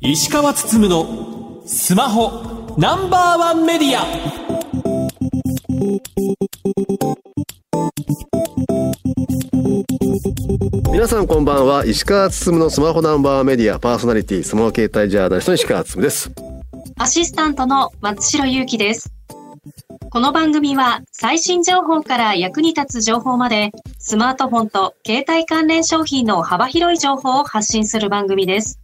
石川つつむのスマホナンバーワンメディア。皆さんこんばんは。石川つつむのスマホナンバーワンメディア。パーソナリティスマホ携帯ジャーナリストの石川つつむです。アシスタントの松代ゆうきですこの番組は最新情報から役に立つ情報までスマートフォンと携帯関連商品の幅広い情報を発信する番組です。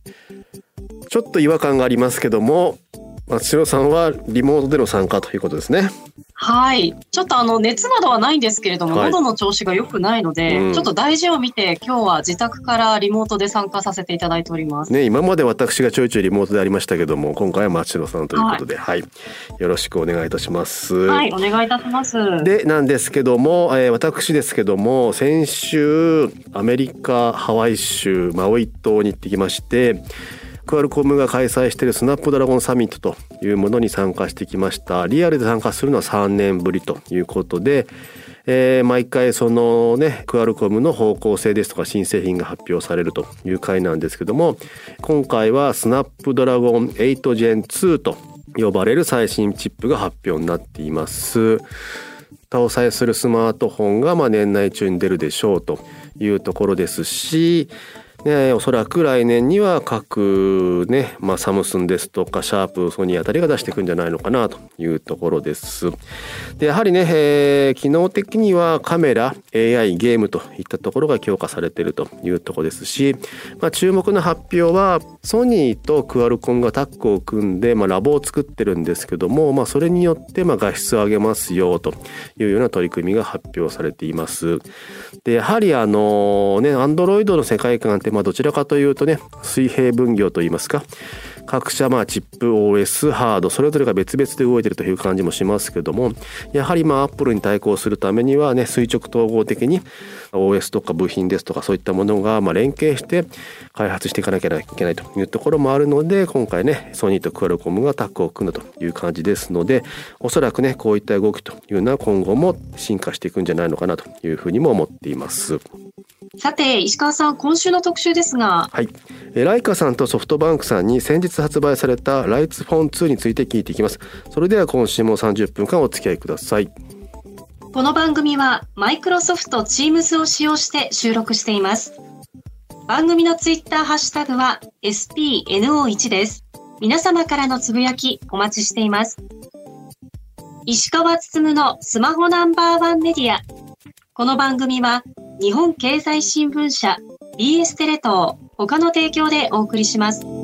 ちょっと違和感がありますけども松代さんはリモートでの参加ということですね。はい。ちょっとあの、熱などはないんですけれども、はい喉の調子が良くないので、うんちょっと大事を見て、今日は自宅からリモートで参加させていただいております。ね今まで私がちょいちょいリモートでありましたけども今回は松代さんということではい、よろしくお願いいたしますはい、お願いいたします。でなんですけども、えー私ですけども先週アメリカハワイ州マウイ島に行ってきましてクアルコムが開催しているスナップドラゴンサミットというものに参加してきましたリアルで参加するのは3年ぶりということで、えー毎回そのねクアルコムの方向性ですとか新製品が発表されるという回なんですけども今回はスナップドラゴン 8Gen2 と呼ばれる最新チップが発表になっています。搭載するスマートフォンがま年内中に出るでしょうというところですし、ね、おそらく来年には各ね、まあ、サムスンですとかシャープソニーあたりが出していくんじゃないのかなというところです。でやはりね、えー機能的にはカメラ AI ゲームといったところが強化されているというところですし、まあ、注目の発表はソニーとクアルコンがタッグを組んで、まあ、ラボを作ってるんですけども、まあ、それによってま画質を上げますよというような取り組みが発表されています。でやはりあのね Android の世界観ってまあどちらかというとね水平分業といいますか各社まあチップ OS ハードそれぞれが別々で動いているという感じもしますけどもやはりまあ Apple に対抗するためにはね垂直統合的に OS とか部品ですとかそういったものがまあ連携して開発していかなきゃいけないというところもあるので今回ねソニーとクアルコムがタッグを組んだという感じですのでおそらくねこういった動きというのは今後も進化していくんじゃないのかなというふうにも思っています。さて、石川さん、今週の特集ですが、はい、えーライカさんとソフトバンクさんに先日発売されたライツフォン2について聞いていきますそれでは今週も30分間お付き合いくださいこの番組はマイクロソフト Teams を使用して収録しています。番組のツイッターハッシュタグは SPNO1 です。皆様からのつぶやきお待ちしています。石川つつむのスマホナンバーワンメディア。この番組は日本経済新聞社 BS テレ東他の提供でお送りします。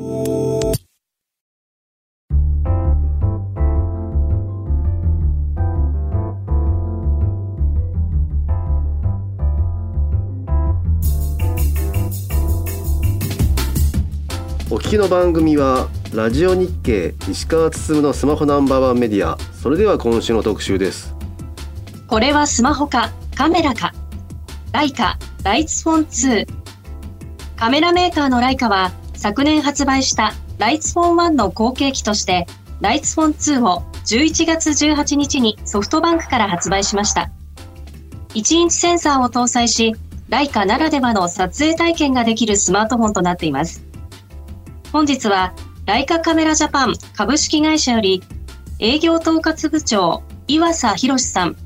聞きの番組はラジオ日経石川つつむのスマホナンバーワンメディア。それでは今週の特集です。これはスマホかカメラか。ライカライツフォン2カメラメーカーのライカは昨年発売したライツフォン1の後継機としてライツフォン2を11月18日にソフトバンクから発売しました。1インチセンサーを搭載しライカならではの撮影体験ができるスマートフォンとなっています。本日はライカカメラジャパン株式会社より営業統括部長岩佐博さん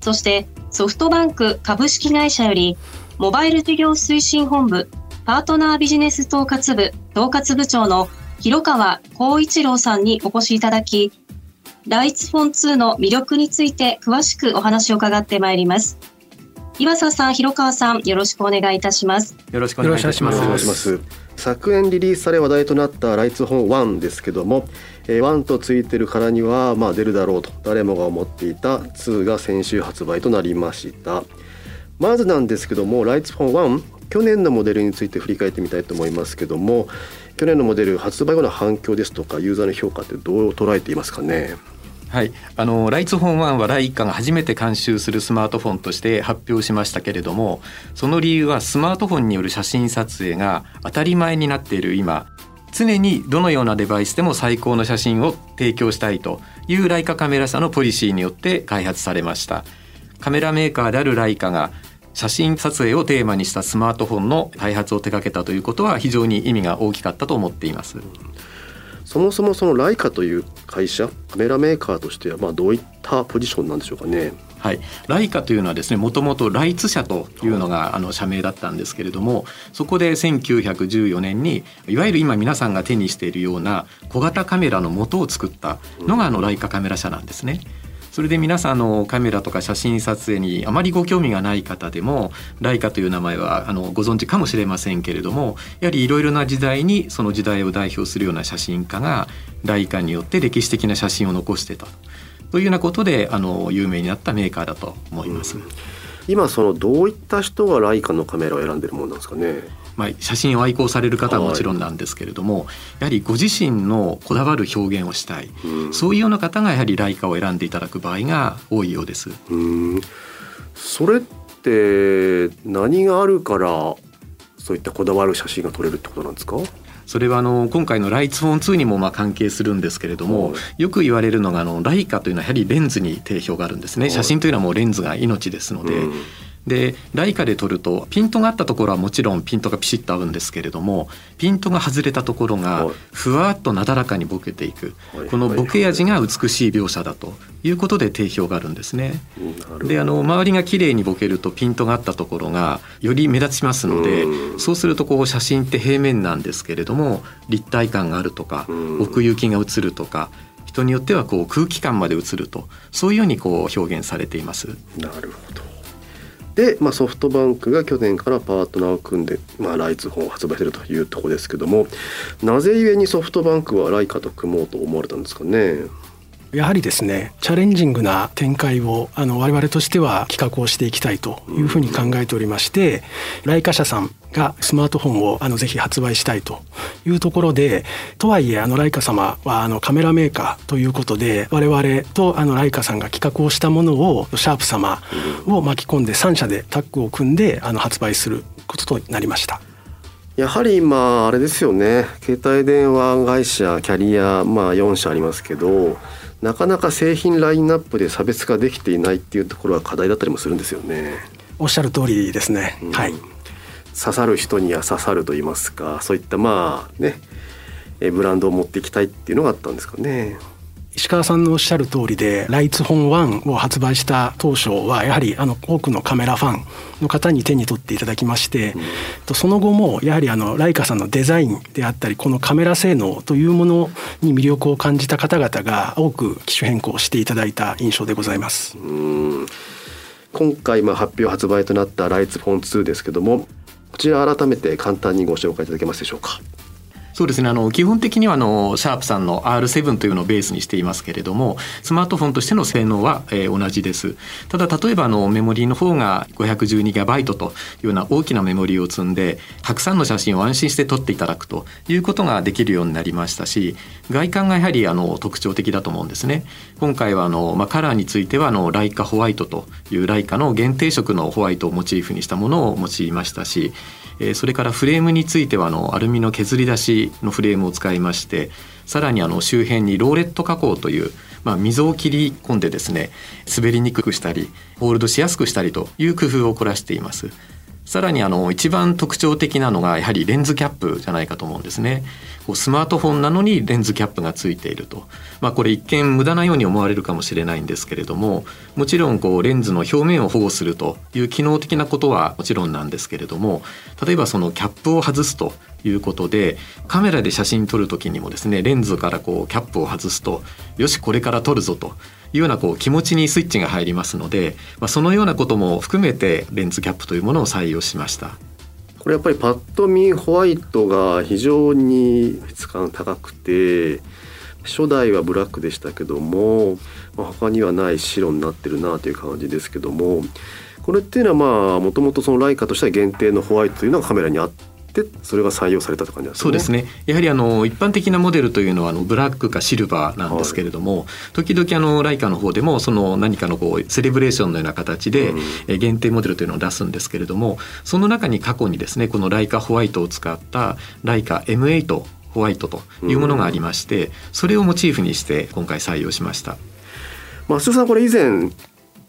そしてソフトバンク株式会社よりモバイル事業推進本部パートナービジネス統括部統括部長の広川光一郎さんにお越しいただき、ライツフォン2の魅力について詳しくお話を伺ってまいります。岩佐さん、広川さん、よろしくお願いいたします。よろしくお願いいたします。お願いします昨年リリースされ話題となったライツフォン1ですけども、えー1とついてるからにはまあ出るだろうと誰もが思っていた2が先週発売となりましたまずなんですけどもライツフォン1去年のモデルについて振り返ってみたいと思いますけども去年のモデル発売後の反響ですとかユーザーの評価ってどう捉えていますかね？はい、あのライツフォン1はライカが初めて監修するスマートフォンとして発表しましたけれどもその理由はスマートフォンによる写真撮影が当たり前になっている今。常にどのようなデバイスでも最高の写真を提供したいというライカカメラ社のポリシーによって開発されました。カメラメーカーであるライカが写真撮影をテーマにしたスマートフォンの開発を手掛けたということは非常に意味が大きかったと思っています。そもそもそのライカという会社カメラメーカーとしてはまあどういったポジションなんでしょうかね。はい、ライカというのはですねもともとライツ社というのがあの社名だったんですけれどもそこで1914年にいわゆる今皆さんが手にしているような小型カメラの元を作ったのがあのライカカメラ社なんですね。それで皆さんのカメラとか写真撮影にあまりご興味がない方でもライカという名前はあのご存知かもしれませんけれどもやはりいろいろな時代にその時代を代表するような写真家がライカによって歴史的な写真を残してたというようなことであの有名になったメーカーだと思います。うん、今そのどういった人がライカのカメラを選んでるものなんですかね？まあ、写真を愛好される方はもちろんなんですけれども、はい、やはりご自身のこだわる表現をしたい、うん、そういうような方がやはりライカを選んでいただく場合が多いようです。うん。それって何があるからそういったこだわる写真が撮れるってことなんですか？それはあの今回のライツフォン2にもまあ関係するんですけれども、よく言われるのがあのライカというのはやはりレンズに定評があるんですね。写真というのはもうレンズが命ですので。でライカで撮るとピントがあったところはもちろんピントがピシッと合うんですけれどもピントが外れたところがふわっとなだらかにボケていく、このボケ味が美しい描写だということで定評があるんですね。であの周りが綺麗にボケるとピントがあったところがより目立ちますのでそうするとこう写真って平面なんですけれども立体感があるとか奥行きが映るとか人によってはこう空気感まで映るとそういうようにこう表現されています。なるほどで、まあ、ソフトバンクが去年からパートナーを組んで、まあ、ライツ本を発売してるというとこですけどもなぜゆえにソフトバンクはライカと組もうと思われたんですかね？やはりですねチャレンジングな展開をあの我々としては企画をしていきたいというふうに考えておりまして、ライカ社さんがスマートフォンをあのぜひ発売したいというところでとはいえあのライカ様はあのカメラメーカーということで我々とあのライカさんが企画をしたものをシャープ様を巻き込んで3社でタッグを組んであの発売することとなりました。やはり今あれですよね携帯電話会社キャリアまあ4社ありますけどなかなか製品ラインナップで差別化できていないっていうところは課題だったりもするんですよね。おっしゃる通りですね。うん、はい。刺さる人には刺さると言いますか、そういったまあね、ブランドを持っていきたいっていうのがあったんですかね。石川さんのおっしゃる通りでライツ本1を発売した当初はやはりあの多くのカメラファンの方に手に取っていただきまして、うん、その後もやはりあのライカさんのデザインであったりこのカメラ性能というものに魅力を感じた方々が多く機種変更していただいた印象でございます。うん今回まあ発表発売となったライツフォン2ですけどもこちら改めて簡単にご紹介いただけますでしょうか。そうですね。あの基本的にはあのシャープさんの R7 というのをベースにしていますけれどもスマートフォンとしての性能は、えー、同じです。ただ例えばあのメモリーの方が 512GB というような大きなメモリーを積んでたくさんの写真を安心して撮っていただくということができるようになりましたし外観がやはりあの特徴的だと思うんですね。今回はあの、まあ、カラーについてはあのライカホワイトというライカの限定色のホワイトをモチーフにしたものを用いましたしえそれからフレームについてはあのアルミの削り出しのフレームを使いましてさらにあの周辺にローレット加工という、まあ、溝を切り込んでですね滑りにくくしたりホールドしやすくしたりという工夫を凝らしています。さらにあの一番特徴的なのがやはりレンズキャップじゃないかと思うんですね。こうスマートフォンなのにレンズキャップがついていると、まあ、これ一見無駄なように思われるかもしれないんですけれどももちろんこうレンズの表面を保護するという機能的なことはもちろんなんですけれども例えばそのキャップを外すということでカメラで写真撮る時にもですねレンズからこうキャップを外すとよしこれから撮るぞというようなこう気持ちにスイッチが入りますので、まあ、そのようなことも含めてレンズキャップというものを採用しました。これやっぱりパッと見ホワイトが非常に質感高くて初代はブラックでしたけども、まあ、他にはない白になってるなという感じですけどもこれっていうのはまあもともとそのライカとしては限定のホワイトというのがカメラにあってでそれが採用されたと感じ、ね、そうですねやはりあの一般的なモデルというのはあのブラックかシルバーなんですけれども、はい、時々あのライカの方でもその何かのこうセレブレーションのような形で、うん、限定モデルというのを出すんですけれどもその中に過去にですねこのライカホワイトを使ったライカ M8 ホワイトというものがありまして、うん、それをモチーフにして今回採用しました。増田さんこれ以前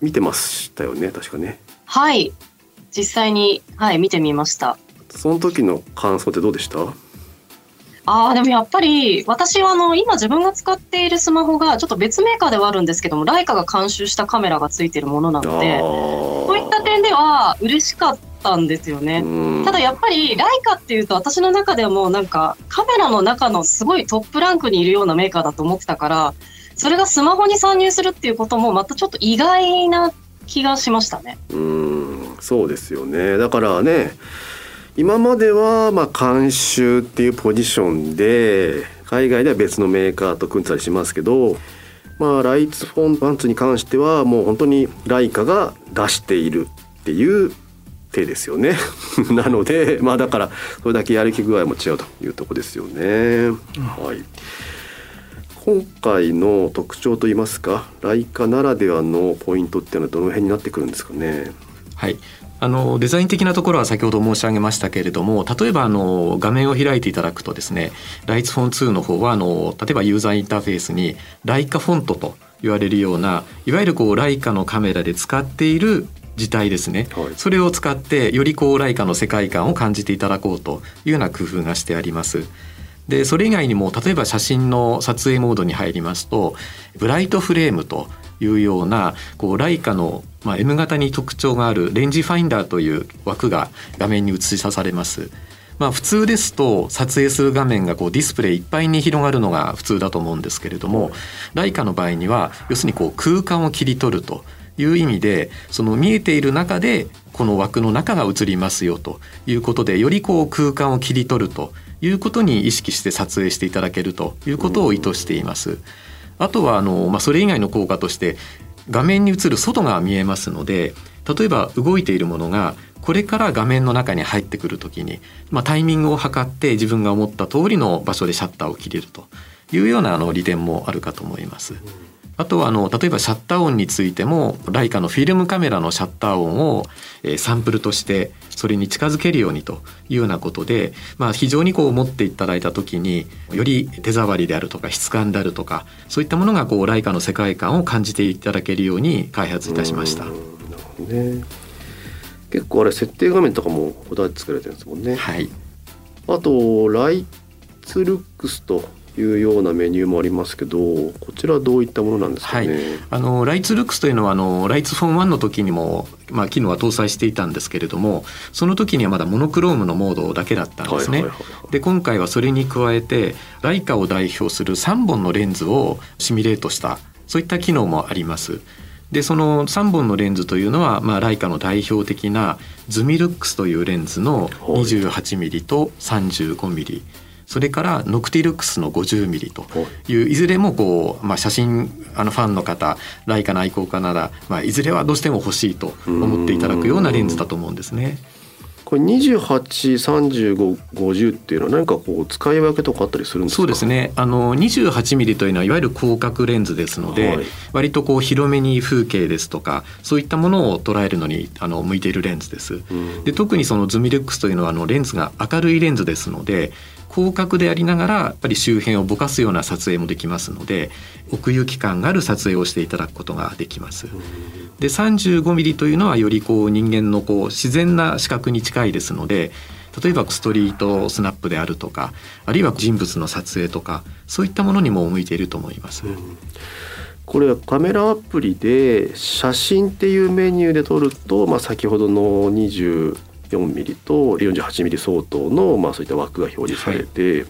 見てましたよね確かねはい。実際に、はい、見てみました。その時の感想ってどうでした？ああ、でもやっぱり、私はあの、今自分が使っているスマホが、ちょっと別メーカーではあるんですけども、ライカが監修したカメラがついてるものなので、そういった点では嬉しかったんですよね。ただやっぱり、ライカっていうと、私の中ではもうなんか、カメラの中のすごいトップランクにいるようなメーカーだと思ってたから、それがスマホに参入するっていうことも、またちょっと意外な気がしましたね。うん。そうですよね。だからね今まではまあ監修っていうポジションで海外では別のメーカーと組んでたりしますけどまあライツフォンパンツに関してはもう本当にライカが出しているっていう手ですよね。なのでまあだからそれだけやる気具合も違うというとこですよね、はい。今回の特徴といいますかライカならではのポイントっていうのはどの辺になってくるんですかね？はい。あのデザイン的なところは先ほど申し上げましたけれども例えばあの画面を開いていただくとですねライツフォン2の方はあの例えばユーザーインターフェースにライカフォントと言われるようないわゆるこうライカのカメラで使っている字体ですね、はいそれを使ってよりこうライカの世界観を感じていただこうというような工夫がしてあります。でそれ以外にも例えば写真の撮影モードに入りますとブライトフレームというようなこうライカの、ま、M 型に特徴があるレンジファインダーという枠が画面に映し出されます。まあ、普通ですと撮影する画面がこうディスプレイいっぱいに広がるのが普通だと思うんですけれどもライカの場合には要するにこう空間を切り取るという意味でその見えている中でこの枠の中が映りますよということでよりこう空間を切り取るということに意識して撮影していただけるということを意図しています。あとはあの、まあ、それ以外の効果として画面に映る外が見えますので例えば動いているものがこれから画面の中に入ってくる時に、まあ、タイミングを測って自分が思った通りの場所でシャッターを切れるというようなあの利点もあるかと思います。あとはあの例えばシャッター音についてもライカのフィルムカメラのシャッター音を、えーサンプルとしてそれに近づけるようにというようなことで、まあ、非常にこう持っていただいた時により手触りであるとか質感であるとかそういったものがこうライカの世界観を感じていただけるように開発いたしました。ね。結構あれ設定画面とかもこだわって作られてるんですもんね。はい。あとライツルックスというようなメニューもありますけどこちらはどういったものなんですかね、はい。あのライツルックスというのはあのライツフォン1の時にも、まあ、機能は搭載していたんですけれどもその時にはまだモノクロームのモードだけだったんですね。はいはいはいはい。で今回はそれに加えてライカを代表する3本のレンズをシミュレートしたそういった機能もあります。でその3本のレンズというのは、まあ、ライカの代表的なズミルックスというレンズの 28mm と 35mm それからノクティルックスの 50mm といういずれもこう、まあ、写真あのファンの方ライカの愛好家なら、まあ、いずれはどうしても欲しいと思っていただくようなレンズだと思うんですね。これ283550っていうのは何かこう使い分けとかあったりするんですか？そうですね。あの28ミリというのはいわゆる広角レンズですので、はい。割とこう広めに風景ですとかそういったものを捉えるのにあの向いているレンズです。うん。で特にそのズミルックスというのはあのレンズが明るいレンズですので広角でありながらやっぱり周辺をぼかすような撮影もできますので奥行き感がある撮影をしていただくことができます。で 35mm というのはよりこう人間のこう自然な視覚に近いですので例えばストリートスナップであるとかあるいは人物の撮影とかそういったものにも向いていると思います。これはカメラアプリで写真っていうメニューで撮ると、まあ、先ほどの4ミリと 48mm 相当の、まあ、そういった枠が表示されて、はい、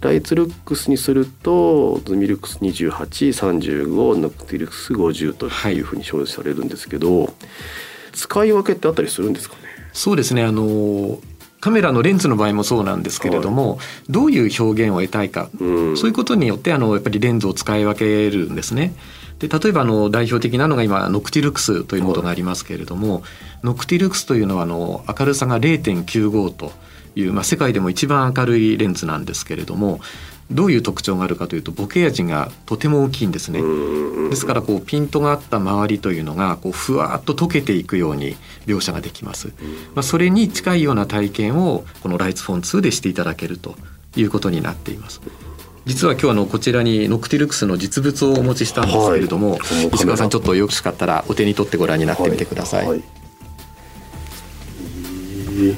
ライツルックスにするとズミルックス2835ノクティルックス50というふうに表示されるんですけど、はい、使い分けってあったりするんですかね？そうですね。あのカメラのレンズの場合もそうなんですけれども、はい、どういう表現を得たいか、うん、そういうことによってあのやっぱりレンズを使い分けるんですね。で例えばあの代表的なのが今ノクティルクスというモードがありますけれども、ノクティルクスというのはあの明るさが0.95という、まあ、世界でも一番明るいレンズなんですけれどもどういう特徴があるかというとボケ味がとても大きいんですね。ですからこうピントがあった周りというのがこうふわっと溶けていくように描写ができます。まあ、それに近いような体験をこのライツフォン2でしていただけるということになっています。実は今日あのこちらにノクティルクスの実物をお持ちしたんですけれども、はい。石川さんちょっとよろしかったらお手に取ってご覧になってみてください、はい。えー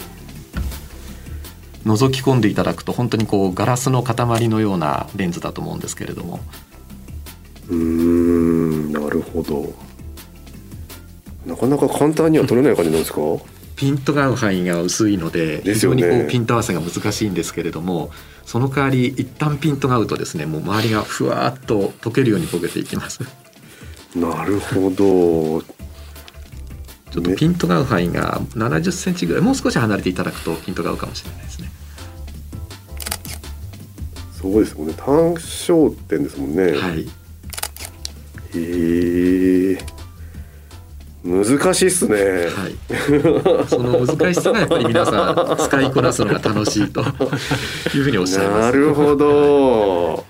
覗き込んでいただくと本当にこうガラスの塊のようなレンズだと思うんですけれども。うーんなるほど。なかなか簡単には撮れない感じなんですか、ピントが合う範囲が薄いので非常にこうピント合わせが難しいんですけれどもその代わり一旦ピントが合うとですねもう周りがふわっと溶けるように焦げていきます。なるほど。ちょっとピントが合う範囲が70センチぐらいもう少し離れていただくとピントが合うかもしれないですね。そうですもんね。単焦点ですもんね、はい。へえ難しいっすね、はい、その難しさがやっぱり皆さん使いこなすのが楽しいというふうにおっしゃいます。なるほど。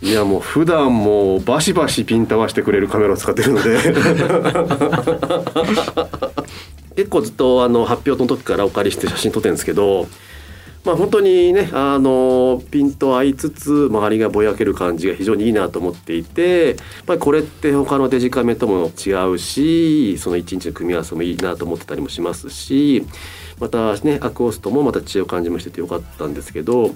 いやもう普段もうバシバシピント合わせてくれるカメラを使ってるので。結構ずっとあの発表の時からお借りして写真撮ってるんですけどまあ本当にねあのピント合いつつ周りがぼやける感じが非常にいいなと思っていてやっぱりこれって他のデジカメとも違うしその一日の組み合わせもいいなと思ってたりもしますしまたねアクオストもまた知恵を感じましててよかったんですけど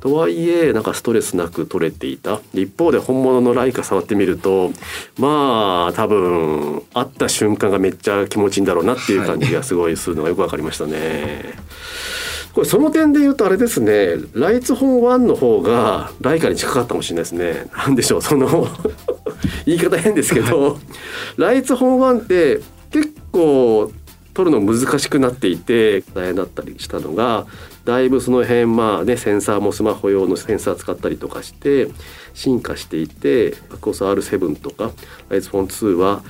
とはいえなんかストレスなく撮れていた一方で本物のライカ触ってみるとまあ多分会った瞬間がめっちゃ気持ちいいんだろうなっていう感じがすごいするのがよくわかりましたね。これその点で言うとあれですねライツホン1の方がライカに近かったかもしれないですね。なんでしょうその 言い方変ですけどライツホン1って結構撮るの難しくなっていて大変だったりしたのがだいぶその辺まあねセンサーもスマホ用のセンサー使ったりとかして進化していてアクオス R7 とかライツフォン2は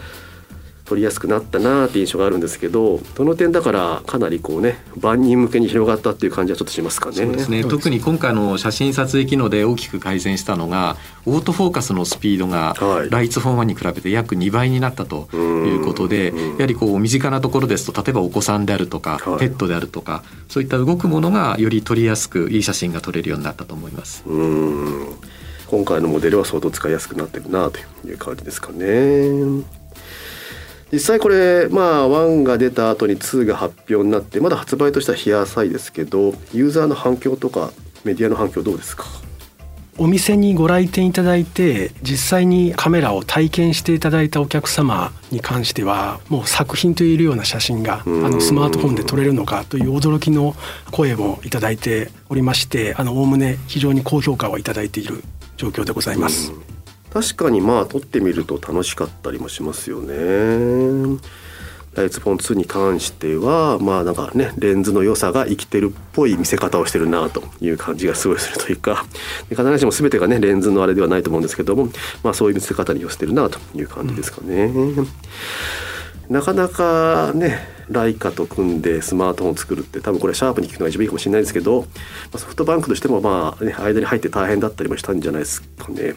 撮りやすくなったなーって印象があるんですけどその点だからかなりこうね万人向けに広がったっていう感じはちょっとしますかね。そうですね。特に今回の写真撮影機能で大きく改善したのがオートフォーカスのスピードがはい。ライツフォン1に比べて約2倍になったということでうん。やはりこう身近なところですと例えばお子さんであるとかはい。ペットであるとかそういった動くものがより撮りやすくいい写真が撮れるようになったと思います。うん。今回のモデルは相当使いやすくなってるなという感じですかね。実際これまあ1が出た後に2が発表になってまだ発売としては冷や浅いですけどユーザーの反響とかメディアの反響どうですか？お店にご来店いただいて実際にカメラを体験していただいたお客様に関してはもう作品と言えるような写真があうん。のスマートフォンで撮れるのかという驚きの声もいただいておりましてあの概ね非常に高評価をいただいている状況でございます。確かにまあ撮ってみると楽しかったりもしますよね。ライツフォン2に関してはまあなんかねレンズの良さが生きてるっぽい見せ方をしてるなという感じがすごいするというか必ずしも全てがねレンズのあれではないと思うんですけどもまあそういう見せ方に寄せてるなという感じですかね。なかなかねライカと組んでスマートフォン作るって多分これシャープに聞くのが一番いいかもしれないですけど、ソフトバンクとしてもまあ、ね、間に入って大変だったりもしたんじゃないですかね。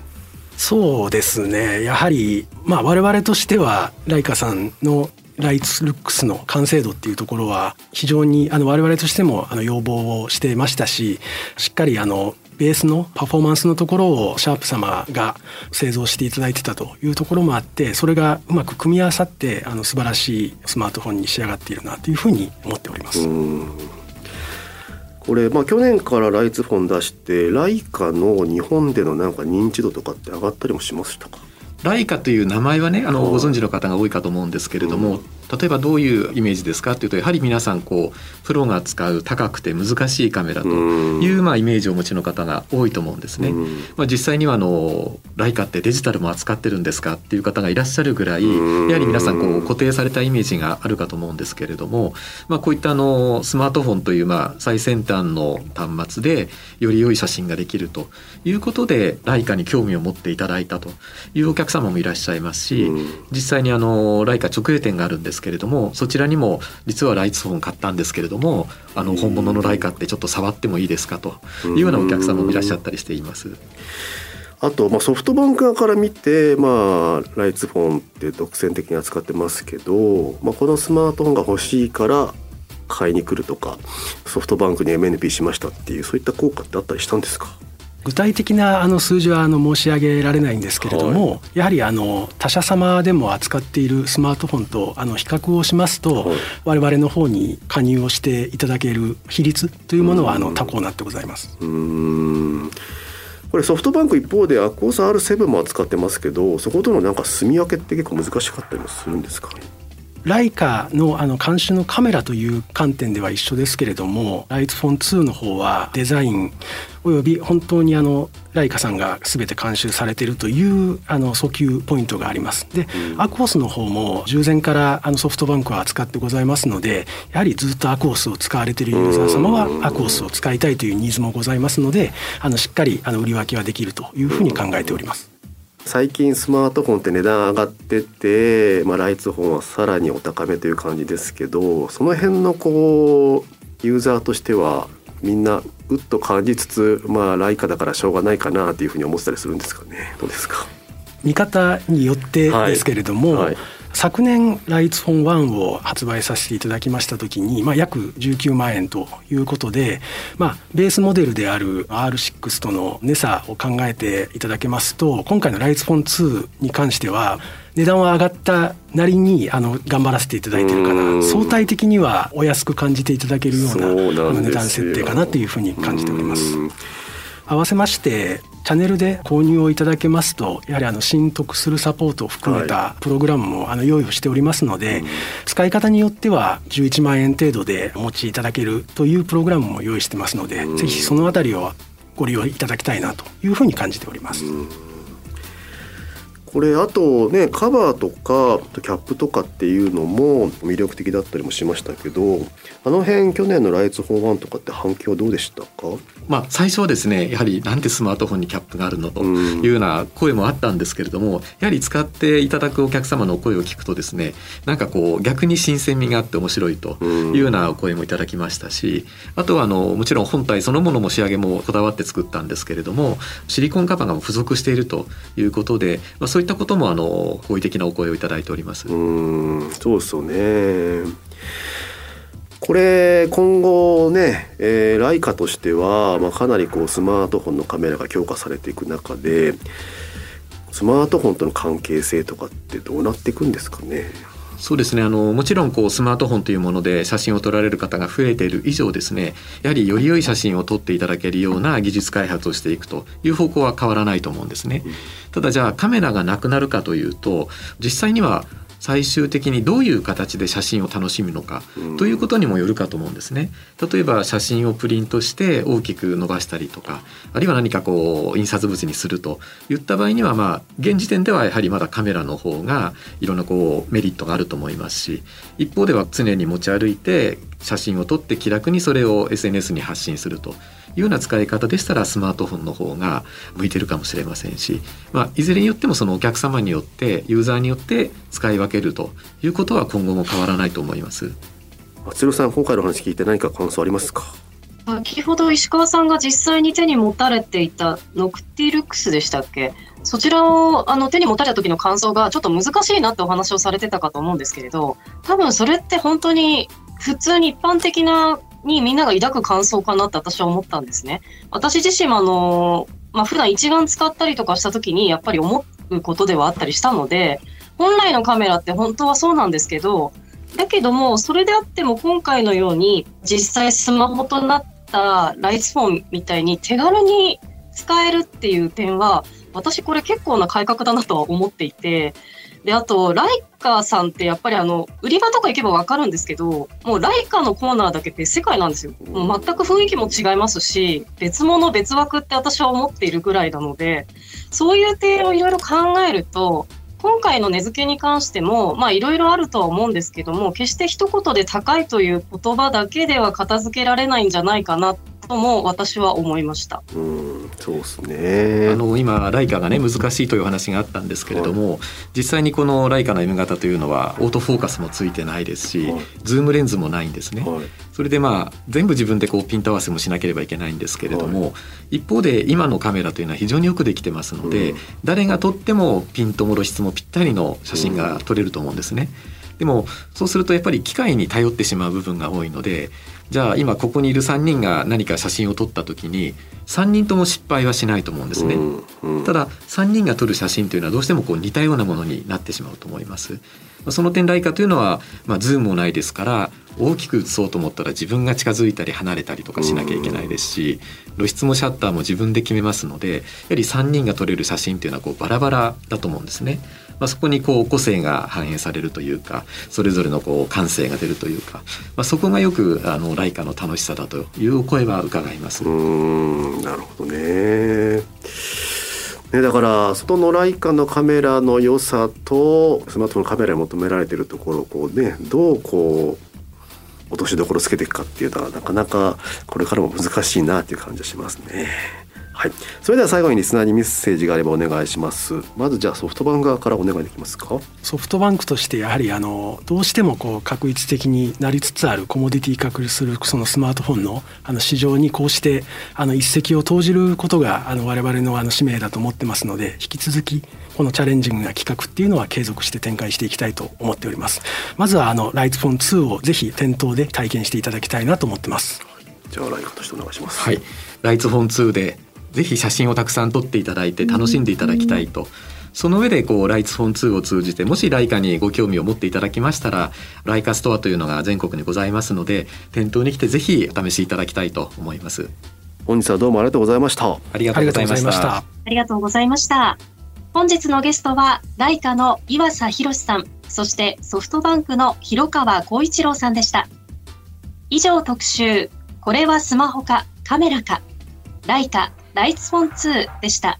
そうですねやはり、まあ、我々としてはライカさんのライツルックスの完成度っていうところは非常にあの我々としてもあの要望をしてましたししっかりあのベースのパフォーマンスのところをシャープ様が製造していただいてたというところもあってそれがうまく組み合わさってあの素晴らしいスマートフォンに仕上がっているなというふうに思っております。うんこれ、まあ、去年からライツフォン出してライカの日本でのなんか認知度とかって上がったりもしましたか？ライカという名前はねあのはい。ご存知の方が多いかと思うんですけれども、例えばどういうイメージですかっていうとやはり皆さんこうプロが使う高くて難しいカメラという、まあ、イメージをお持ちの方が多いと思うんですね。うん。まあ、実際にはあのライカってデジタルも扱ってるんですかっていう方がいらっしゃるぐらいうん。やはり皆さんこう固定されたイメージがあるかと思うんですけれども、まあ、こういったあのスマートフォンというまあ最先端の端末でより良い写真ができるということでライカに興味を持っていただいたというお客様もいらっしゃいますし、うん。実際にあのライカ直営店があるんですけれどもそちらにも実はライツフォン買ったんですけれどもあの本物のライカってちょっと触ってもいいですか？というようなお客様もいらっしゃったりしています。あと、まあ、ソフトバンク側から見て、まあ、ライツフォンって独占的に扱ってますけど、まあ、このスマートフォンが欲しいから買いに来るとかソフトバンクに MNP しましたっていうそういった効果ってあったりしたんですか？具体的なあの数字はあの申し上げられないんですけれども、はい、やはりあの他社様でも扱っているスマートフォンとあの比較をしますと、はい、我々の方に加入をしていただける比率というものはあの多幸なってございます。うん。これソフトバンク一方でアクオス R7 も扱ってますけどそことのなんか住み分けって結構難しかったりもするんですか？ねライカのあの監視のカメラという観点では一緒ですけれどもライツフォン2の方はデザインおよび本当にあのライカさんが全て監修されているというあの訴求ポイントがあります。で、うん、アクオスの方も従前からあのソフトバンクは扱ってございますのでやはりずっとアクオスを使われているユーザー様はアクオスを使いたいというニーズもございますのであのしっかりあの売り分けはできるというふうに考えております。最近スマートフォンって値段上がってて、まあ、ライツフォンはさらにお高めという感じですけどその辺のこうユーザーとしてはみんなうっと感じつつまあライカだからしょうがないかなというふうに思ってたりするんですかね。どうですか？見方によってですけれども、はい。はい昨年ライツフォン1を発売させていただきました時に、まあ、約19万円ということで、まあ、ベースモデルである R6 との値差を考えていただけますと今回のライツフォン2に関しては値段は上がったなりにあの頑張らせていただいてるかな。相対的にはお安く感じていただけるような値段設定かなというふうに感じております。合わせましてチャンネルで購入をいただけますとやはりあの新得するサポートを含めたプログラムもあの用意をしておりますので、使い方によっては11万円程度でお持ちいただけるというプログラムも用意してますので、ぜひそのあたりをご利用いただきたいなというふうに感じております。これあとねカバーとかキャップとかっていうのも魅力的だったりもしましたけどあの辺去年のライツ4ンとかって反響どうでしたか？まあ最初はですねやはりなんでスマートフォンにキャップがあるのというような声もあったんですけれどもやはり使っていただくお客様の声を聞くとですねなんかこう逆に新鮮味があって面白いというような声もいただきましたしあとはあのもちろん本体そのものも仕上げもこだわって作ったんですけれどもシリコンカバーが付属しているということで、まあ、そうういったこともあの好意的なお声をいただいております。うんそうですよねこれ今後ね、えー、ライカとしては、まあ、かなりこうスマートフォンのカメラが強化されていく中でスマートフォンとの関係性とかってどうなっていくんですかね？そうですねあのもちろんこうスマートフォンというもので写真を撮られる方が増えている以上ですねやはりより良い写真を撮っていただけるような技術開発をしていくという方向は変わらないと思うんですね。ただじゃあカメラがなくなるかというと実際には最終的にどういう形で写真を楽しむのかということにもよるかと思うんですね。例えば写真をプリントして大きく伸ばしたりとかあるいは何かこう印刷物にするといった場合にはまあ現時点ではやはりまだカメラの方がいろんなこうメリットがあると思いますし一方では常に持ち歩いて写真を撮って気楽にそれを SNS に発信するというような使い方でしたらスマートフォンの方が向いてるかもしれませんし、まあ、いずれによってもそのお客様によってユーザーによって使い分けるということは今後も変わらないと思います。松代さん今回の話聞いて何か感想ありますか？先ほど石川さんが実際に手に持たれていたノクティルックスでしたっけ？そちらをあの手に持たれた時の感想がちょっと難しいなってお話をされてたかと思うんですけれど多分それって本当に普通に一般的なにみんなが抱く感想かなって私は思ったんですね。私自身もあの、まあ、普段一眼使ったりとかした時にやっぱり思うことではあったりしたので、本来のカメラって本当はそうなんですけど、だけども、それであっても今回のように実際スマホとなったライツフォンみたいに手軽に使えるっていう点は、私これ結構な改革だなとは思っていて、で、あと、ライカさんってやっぱりあの、売り場とか行けばわかるんですけど、もうライカのコーナーだけって世界なんですよ。もう全く雰囲気も違いますし、別物別枠って私は思っているぐらいなので、そういう点をいろいろ考えると、今回の値付けに関しても、まあいろいろあるとは思うんですけども、決して一言で高いという言葉だけでは片付けられないんじゃないかなとも私は思いました。うんそうですね。あの今ライカがね難しいという話があったんですけれども、はい、実際にこのライカの M 型というのはオートフォーカスもついてないですし、はい、ズームレンズもないんですね、はい、それでまあ全部自分でこうピント合わせもしなければいけないんですけれども、一方で今のカメラというのは非常によくできてますので、うん、誰が撮ってもピントも露出もぴったりの写真が撮れると思うんですね。でもそうするとやっぱり機械に頼ってしまう部分が多いのでじゃあ今ここにいる3人が何か写真を撮った時に3人とも失敗はしないと思うんですね、うんうん。ただ3人が撮る写真というのはどうしてもこう似たようなものになってしまうと思います。その点ライカというのは、まあ、ズームもないですから大きく写そうと思ったら自分が近づいたり離れたりとかしなきゃいけないですし露出もシャッターも自分で決めますのでやはり3人が撮れる写真というのはこうバラバラだと思うんですね。まあ、そこにこう個性が反映されるというかそれぞれのこう感性が出るというか、まあ、そこがよくあのライカの楽しさだという声は伺います。うんなるほどね。ね、だから外のライカのカメラの良さとスマートフォンのカメラに求められてるところをこうねどうこう落としどころつけていくかっていうのはなかなかこれからも難しいなっていう感じがしますね。はい、それでは最後にリスナーにメッセージがあればお願いします。まずじゃあソフトバンク側からお願いできますか？ソフトバンクとしてやはりあのどうしてもこう確一的になりつつあるコモディティ化するそのスマートフォンのあの市場にこうしてあの一石を投じることがあの我々のあの使命だと思ってますので引き続きこのチャレンジングな企画っていうのは継続して展開していきたいと思っておりますまずはあのライツフォン2をぜひ店頭で体験していただきたいなと思ってますじゃあライカとしてお願いします。はい、ライツフォン2でぜひ写真をたくさん撮っていただいて楽しんでいただきたいと。その上でこうライツフォン2を通じてもしライカにご興味を持っていただきましたらライカストアというのが全国にございますので店頭に来てぜひお試しいただきたいと思います本日はどうもありがとうございました。ありがとうございましたありがとうございました。本日のゲストは、ライカの岩佐博さん、そしてソフトバンクの広川光一郎さんでした。以上特集、これはスマホかカメラか、ライカライツフォン2でした。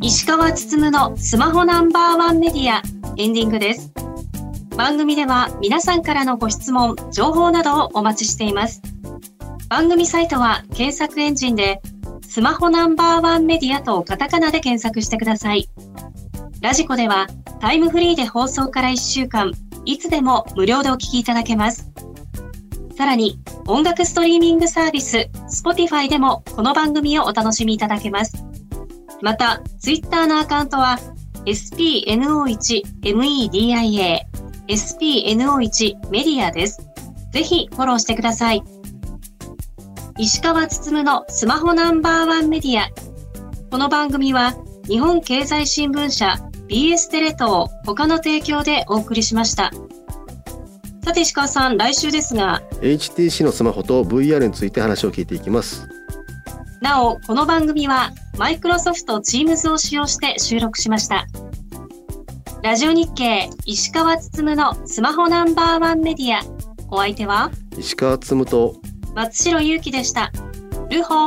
石川つつむのスマホナンバーワンメディアエンディングです。番組では皆さんからのご質問、情報などをお待ちしています。番組サイトは検索エンジンでスマホナンバーワンメディアとカタカナで検索してください。ラジコではタイムフリーで放送から1週間、いつでも無料でお聞きいただけます。さらに音楽ストリーミングサービス Spotify でもこの番組をお楽しみいただけます。また、ツイッターのアカウントは spno1media spno1 メディアです。ぜひフォローしてください。石川つつむのスマホナンバーワンメディア。この番組は日本経済新聞社 BS テレ東他の提供でお送りしました。さて石川さん、来週ですが、HTC のスマホと VR について話を聞いていきます。なお、この番組はマイクロソフト Teams を使用して収録しました。ラジオ日経石川つつむのスマホナンバーワンメディア。お相手は？石川つむと松代ゆうきでした。ルホ